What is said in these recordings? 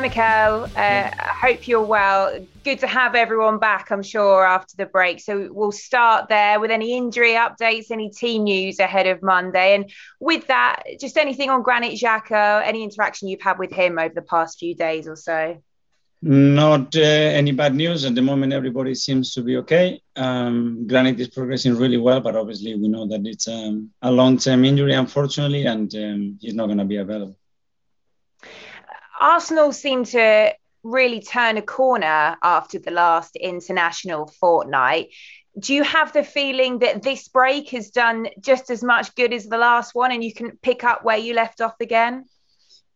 Hi. Uh, I hope you're well. Good to have everyone back, I'm sure, after the break. So we'll start there with any injury updates, any team news ahead of Monday. And with that, just anything on Granit Xhaka, any interaction you've had with him over the past few days or so? Not uh, any bad news. At the moment, everybody seems to be okay. Um, is progressing really well, but obviously we know that it's um, a long-term injury, unfortunately, and um, he's not going to be available. Arsenal seem to really turn a corner after the last international fortnight. Do you have the feeling that this break has done just as much good as the last one and you can pick up where you left off again?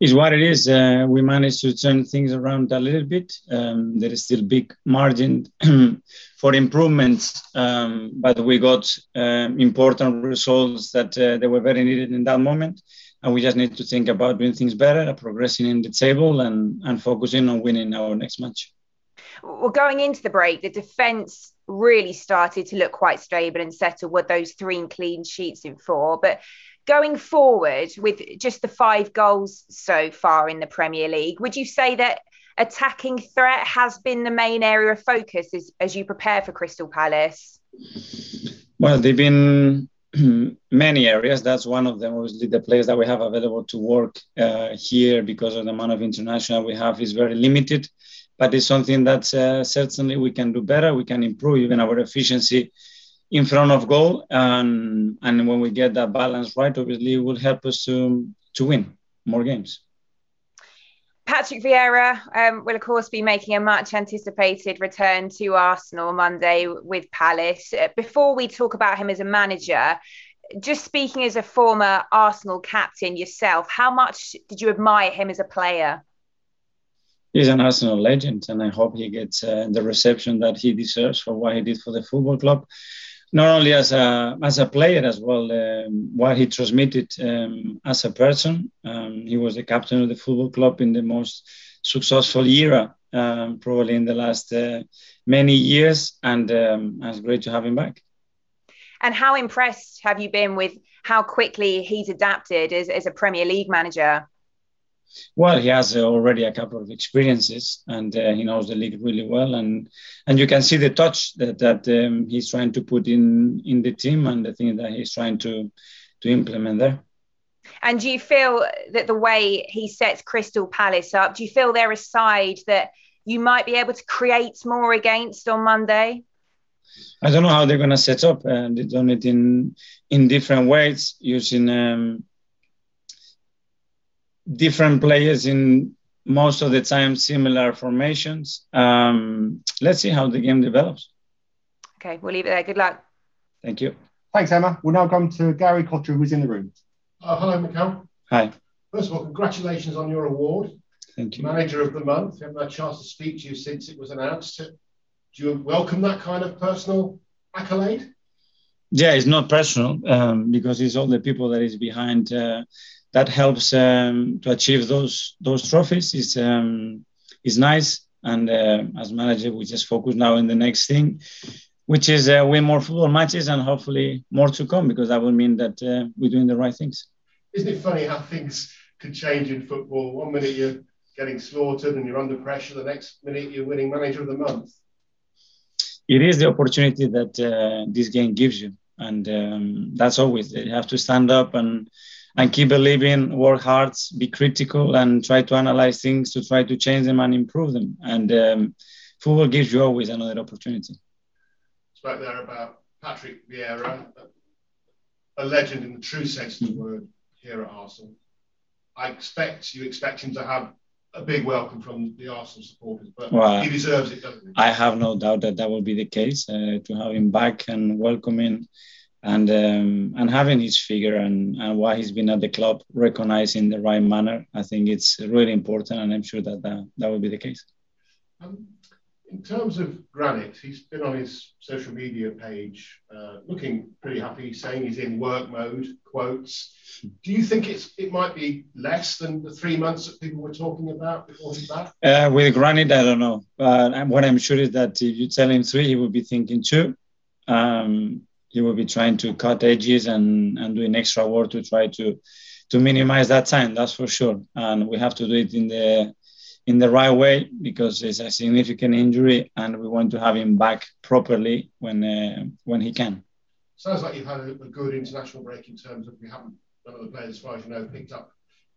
Is what it is. Uh, we managed to turn things around a little bit. Um, there is still big margin for improvements, um, but we got uh, important results that uh, they were very needed in that moment and we just need to think about doing things better, progressing in the table, and and focusing on winning our next match. Well, going into the break, the defence really started to look quite stable and settled with those three clean sheets in four. But going forward, with just the five goals so far in the Premier League, would you say that attacking threat has been the main area of focus as, as you prepare for Crystal Palace? Well, they've been many areas. That's one of them. Obviously, the players that we have available to work uh, here because of the amount of international we have is very limited. But it's something that uh, certainly we can do better. We can improve even our efficiency in front of goal, and and when we get that balance right, obviously, it will help us to to win more games. Patrick Vieira um, will, of course, be making a much anticipated return to Arsenal Monday with Palace. Uh, before we talk about him as a manager, just speaking as a former Arsenal captain yourself, how much did you admire him as a player? He's an Arsenal legend, and I hope he gets uh, the reception that he deserves for what he did for the football club not only as a as a player as well, um, what he transmitted um, as a person. Um, he was the captain of the football club in the most successful era, um, probably in the last uh, many years, and um, it's great to have him back. And how impressed have you been with how quickly he's adapted as, as a Premier League manager? Well, he has uh, already a couple of experiences and uh, he knows the league really well, and and you can see the touch that that um, he's trying to put in in the team and the thing that he's trying to to implement there. And do you feel that the way he sets Crystal Palace up, do you feel they're a side that you might be able to create more against on Monday? I don't know how they're going to set up. Uh, they've done it in in different ways using. Um, different players in most of the time similar formations. Um, let's see how the game develops. Okay, we'll leave it there. Good luck. Thank you. Thanks, Emma. We'll now come to Gary Cotter, who's in the room. Uh, hello, Mikel. Hi. First of all, congratulations on your award. Thank you. Manager of the month. I haven't had a chance to speak to you since it was announced. Do you welcome that kind of personal accolade? Yeah, it's not personal um, because it's all the people that is behind uh, that helps um, to achieve those those trophies is um, is nice. And uh, as manager, we just focus now in the next thing, which is uh, win more football matches and hopefully more to come because that will mean that uh, we're doing the right things. Isn't it funny how things can change in football? One minute you're getting slaughtered and you're under pressure, the next minute you're winning manager of the month. It is the opportunity that uh, this game gives you, and um, that's always you have to stand up and and keep believing, work hard, be critical, and try to analyze things to try to change them and improve them. And um, football gives you always another opportunity. Spoke there about Patrick Vieira, a legend in the true sense of the word here at Arsenal. I expect you expect him to have a big welcome from the Arsenal supporters, but well, he deserves it, doesn't he? I have no doubt that that will be the case uh, to have him back and welcoming and um, and having his figure and, and why he's been at the club recognized in the right manner, I think it's really important, and I'm sure that that, that will be the case. Um, in terms of Granit, he's been on his social media page uh, looking pretty happy, saying he's in work mode. Quotes. Do you think it's it might be less than the three months that people were talking about before he's back? Uh, with Granit, I don't know, but what I'm sure is that if you tell him three, he will be thinking two. Um, he will be trying to cut edges and, and doing extra work to try to to minimize that time. That's for sure. And we have to do it in the in the right way because it's a significant injury, and we want to have him back properly when uh, when he can. Sounds like you've had a, a, good international break in terms of we haven't none of the players, as far as you know, picked up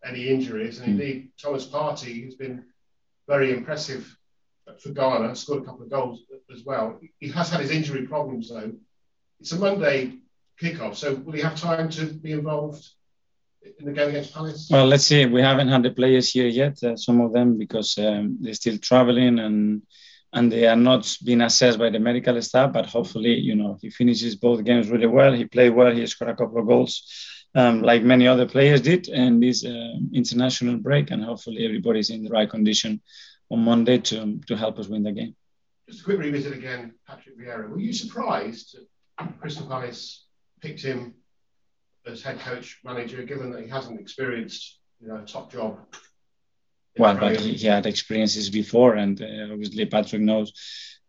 any injuries, and indeed Thomas Partey has been very impressive for Ghana, scored a couple of goals as well. He has had his injury problems though. It's a Monday kickoff, so will he have time to be involved in the game against Palace? Well, let's see. We haven't had the players here yet. Uh, some of them because um, they're still traveling and and they are not being assessed by the medical staff. But hopefully, you know, he finishes both games really well. He played well. He scored a couple of goals, um, like many other players did, in this uh, international break. And hopefully, everybody's in the right condition on Monday to to help us win the game. Just a quick revisit again, Patrick Vieira. Were you surprised Crystal Palace picked him as head coach manager, given that he hasn't experienced you know a top job. Well, but he, he, had experiences before, and uh, obviously Patrick knows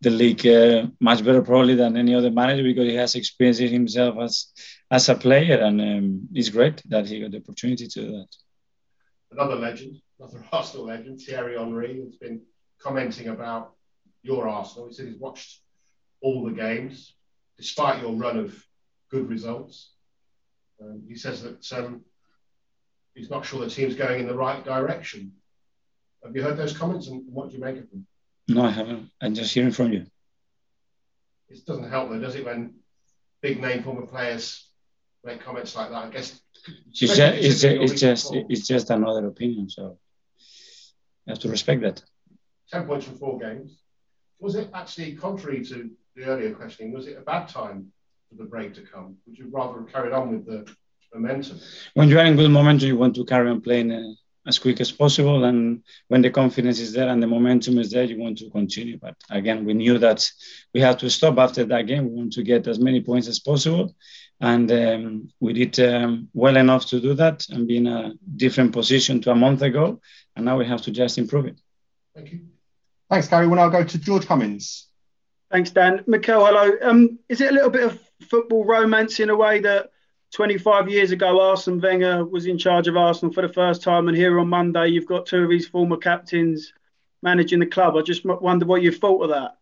the league uh, much better probably than any other manager because he has experienced it himself as as a player, and um, it's great that he got the opportunity to do that. Another legend, another Arsenal legend, Thierry Henry, has been commenting about your Arsenal. He said he's watched all the games, despite your run of good results. Um, he says that um, he's not sure the team's going in the right direction. Have you heard those comments and what do you make of them? No, I haven't. I'm just hearing from you. It doesn't help though, does it, when big name former players make comments like that? I guess it's just, it's, just, it's just it's just another opinion, so you have to respect that. Ten points from four games. Was it actually contrary to the earlier questioning? Was it a bad time for the break to come? Would you rather have carried on with the momentum? When you're in good momentum, you want to carry on playing uh, as quick as possible. And when the confidence is there and the momentum is there, you want to continue. But again, we knew that we had to stop after that game. We want to get as many points as possible. And um, we did um, well enough to do that and be in a different position to a month ago. And now we have to just improve it. Thank you. Thanks, Gary. We'll now go to George Cummins. Thanks, Dan. Mikel, hello. Um, is it a little bit of football romance in a way that 25 years ago Arsene Wenger was in charge of Arsenal for the first time, and here on Monday you've got two of his former captains managing the club? I just wonder what you thought of that.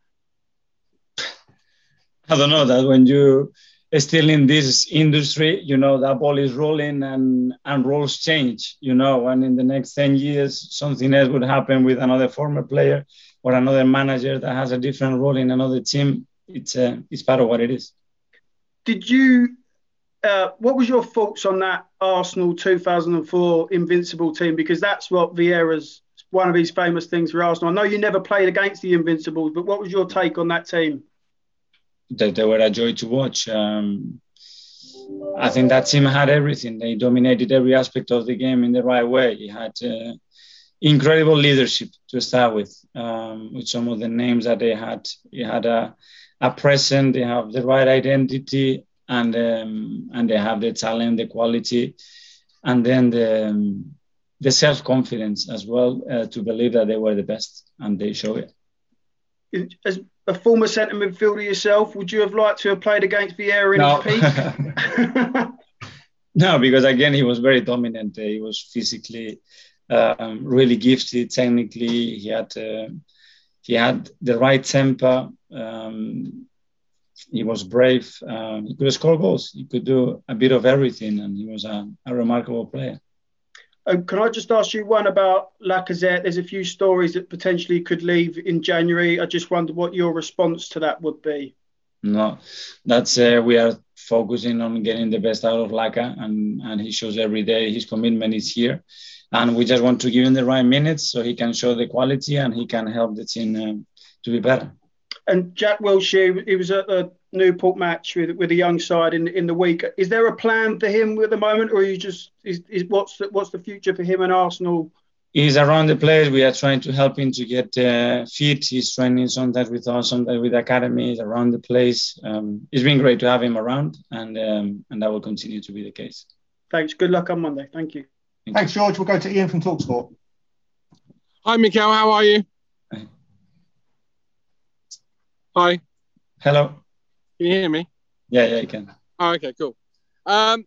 I don't know that when you still in this industry, you know, that ball is rolling and, and roles change, you know, and in the next 10 years, something else would happen with another former player or another manager that has a different role in another team. It's, uh, it's part of what it is. Did you, uh, what was your thoughts on that Arsenal 2004 Invincible team? Because that's what Vieira's, one of his famous things for Arsenal. I know you never played against the Invincibles, but what was your take on that team? That they were a joy to watch. Um, I think that team had everything. They dominated every aspect of the game in the right way. He had uh, incredible leadership to start with, um, with some of the names that they had. He had a, a present, they have the right identity, and um, and they have the talent, the quality, and then the um, the self confidence as well uh, to believe that they were the best, and they show it. As a former centre midfielder yourself, would you have liked to have played against Vieira in no. his peak? no, because again, he was very dominant. He was physically um, really gifted technically. He had uh, he had the right temper. Um, he was brave. Um, he could score goals. He could do a bit of everything, and he was a, a remarkable player. Um, can I just ask you one about Lacazette? There's a few stories that potentially could leave in January. I just wonder what your response to that would be. No, that's uh, we are focusing on getting the best out of Laka, and and he shows every day his commitment is here and we just want to give him the right minutes so he can show the quality and he can help the team um, to be better. And Jack Wilshere, he was at the Newport match with with a young side in in the week. Is there a plan for him at the moment, or are you just is, is what's the, what's the future for him and Arsenal? He's around the place. We are trying to help him to get uh, fit. He's training sometimes with us, sometimes with academies around the place. Um, it's been great to have him around, and um, and that will continue to be the case. Thanks. Good luck on Monday. Thank you. Thanks, George. We'll go to Ian from Talksport. Hi, Mikel. How are you? Hi. Hello. Can you hear me? Yeah, yeah, you can. Oh, okay, cool. Um,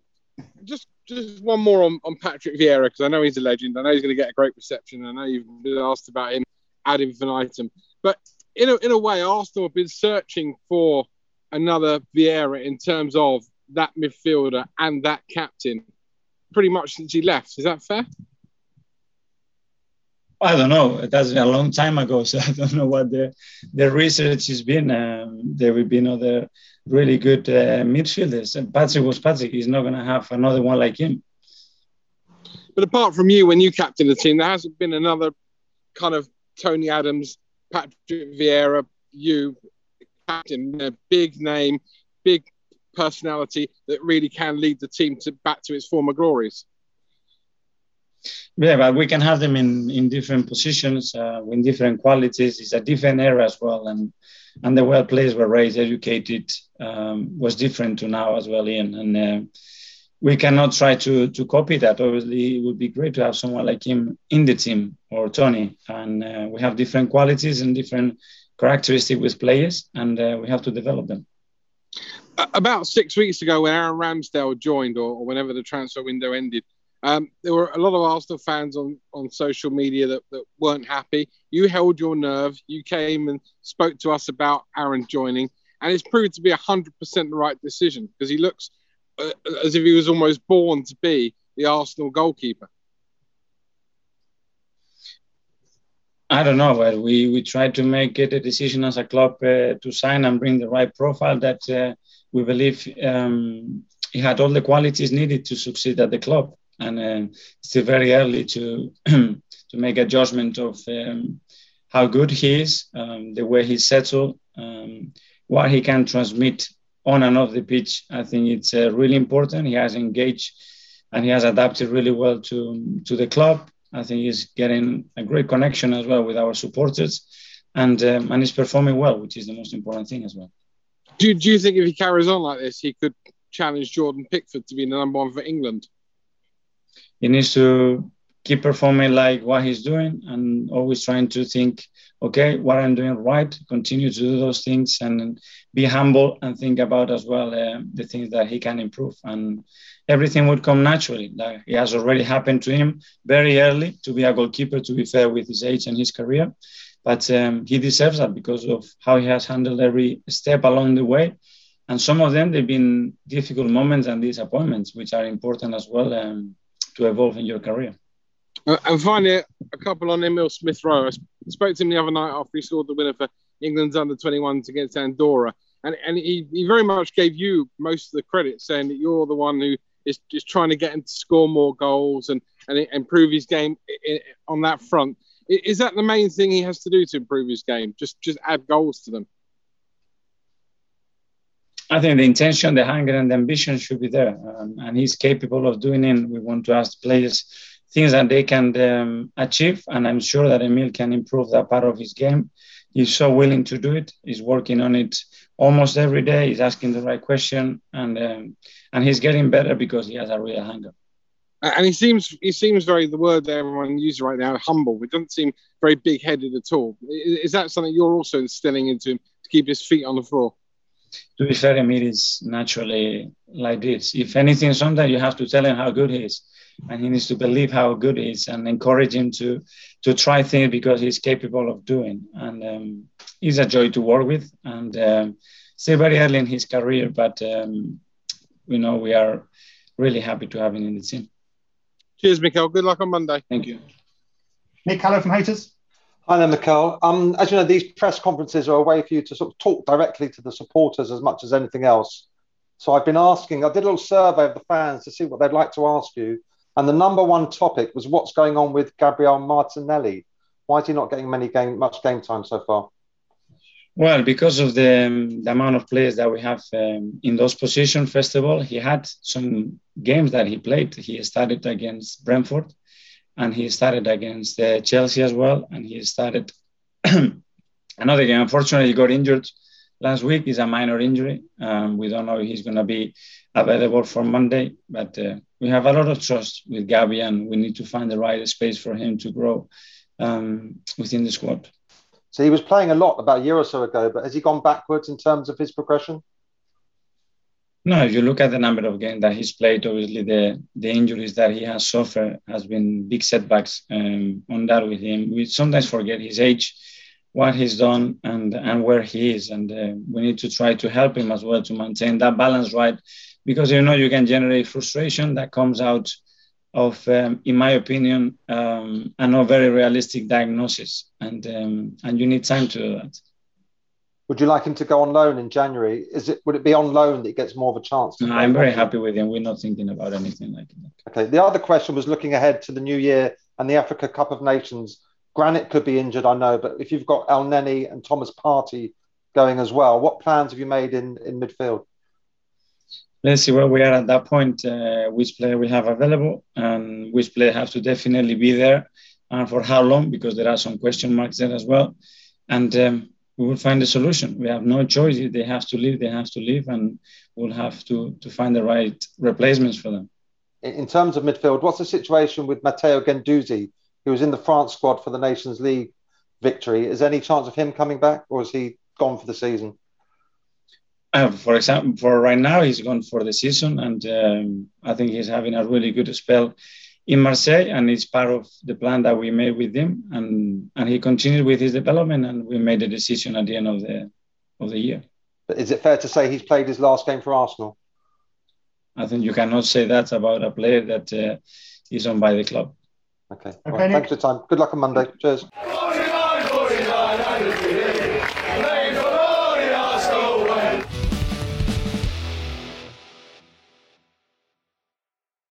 just just one more on, on Patrick Vieira because I know he's a legend. I know he's going to get a great reception. I know you've been asked about him ad infinitum. But in a, in a way, Arsenal have been searching for another Vieira in terms of that midfielder and that captain pretty much since he left. Is that fair? I don't know. That's a long time ago, so I don't know what the the research has been. Um, there will be other really good uh, midfielders. And Patrick was Patrick. He's not going to have another one like him. But apart from you, when you captain the team, there hasn't been another kind of Tony Adams, Patrick Vieira, you captain, a big name, big personality that really can lead the team to back to its former glories. Yeah, but we can have them in, in different positions, uh, in different qualities. It's a different era as well, and and the way players were raised, educated, um, was different to now as well, Ian. And uh, we cannot try to to copy that. Obviously, it would be great to have someone like him in the team or Tony. And uh, we have different qualities and different characteristics with players, and uh, we have to develop them. About six weeks ago, when Aaron Ramsdale joined, or, or whenever the transfer window ended, um, there were a lot of Arsenal fans on, on social media that, that weren't happy. You held your nerve. You came and spoke to us about Aaron joining, and it's proved to be 100% the right decision because he looks uh, as if he was almost born to be the Arsenal goalkeeper. I don't know. Well, we we tried to make it a decision as a club uh, to sign and bring the right profile that uh, we believe um, he had all the qualities needed to succeed at the club and uh, still very early to to make a judgment of um, how good he is, um, the way he's settled, um, what he can transmit on and off the pitch. I think it's uh, really important. He has engaged and he has adapted really well to to the club. I think he's getting a great connection as well with our supporters, and um, and he's performing well, which is the most important thing as well. Do, do you think if he carries on like this, he could challenge Jordan Pickford to be the number one for England? He needs to keep performing like what he's doing and always trying to think okay what i'm doing right continue to do those things and be humble and think about as well uh, the things that he can improve. And everything would come naturally. Like it has already happened to him very early to be a goalkeeper to be fair with his age and his career. But um, he deserves that because of how he has handled every step along the way. And some of them they've been difficult moments and disappointments which are important as well um, to evolve in your career. Uh, and finally, a couple on Emil Smith Rowe. I spoke to him the other night after he scored the winner for England's under 21s against Andorra. And, and he, he very much gave you most of the credit, saying that you're the one who is just trying to get him to score more goals and, and improve his game on that front. Is that the main thing he has to do to improve his game? Just just add goals to them? I think the intention, the hunger, and the ambition should be there, um, and he's capable of doing it. We want to ask players things that they can um, achieve, and I'm sure that Emil can improve that part of his game. He's so willing to do it. He's working on it almost every day. He's asking the right question, and um, and he's getting better because he has a real hunger. And he seems he seems very the word that everyone uses right now humble. It doesn't seem very big headed at all. Is that something you're also instilling into him to keep his feet on the floor? To be fair, Emil is naturally like this. If anything, sometimes you have to tell him how good he is, and he needs to believe how good he is, and encourage him to to try things because he's capable of doing. And um, he's a joy to work with, and um, still very early in his career, but um, you know we are really happy to have him in the team. Cheers, Mikel. Good luck on Monday. Thank you. Nick Callow from Hayters. Hi there, Mikel. Um, as you know, these press conferences are a way for you to sort of talk directly to the supporters as much as anything else. So I've been asking, I did a little survey of the fans to see what they'd like to ask you. And the number one topic was what's going on with Gabriel Martinelli. Why is he not getting many game, much game time so far? Well, because of the, um, the amount of players that we have um, in those positions, first of all, he had some games that he played. He started against Brentford and he started against uh, Chelsea as well, and he started another game. Unfortunately, he got injured last week. It's a minor injury. Um, we don't know if he's going to be available for Monday, but uh, we have a lot of trust with Gabi, and we need to find the right space for him to grow um, within the squad. So he was playing a lot about a year or so ago, but has he gone backwards in terms of his progression? No, if you look at the number of games that he's played, obviously the the injuries that he has suffered has been big setbacks um, on that with him. We sometimes forget his age, what he's done, and and where he is, and uh, we need to try to help him as well to maintain that balance right, because you know you can generate frustration that comes out of, um, in my opinion, um, a not very realistic diagnosis, and um, and you need time to do that. Would you like him to go on loan in January? Is it would it be on loan that he gets more of a chance? No, I'm very happy with him. We're not thinking about anything like that. Okay. The other question was looking ahead to the new year and the Africa Cup of Nations. Granit could be injured, I know, but if you've got Elneny and Thomas Partey going as well, what plans have you made in, in midfield? Let's see where we are at that point, uh, which player we have available, and which player has to definitely be there, and for how long, because there are some question marks there as well. And um, we will find a solution. We have no choice. If they have to leave, they have to leave, and we'll have to, to find the right replacements for them. In terms of midfield, what's the situation with Matteo Guendouzi, who was in the France squad for the Nations League victory? Is there any chance of him coming back, or is he gone for the season? Uh, for example, for right now, he's gone for the season, and um, I think he's having a really good spell in Marseille, and it's part of the plan that we made with him. And and he continued with his development, and we made a decision at the end of the of the year. But is it fair to say he's played his last game for Arsenal? I think you cannot say that about a player that uh, is owned by the club. Okay. okay well, thanks for your time. Good luck on Monday. Cheers.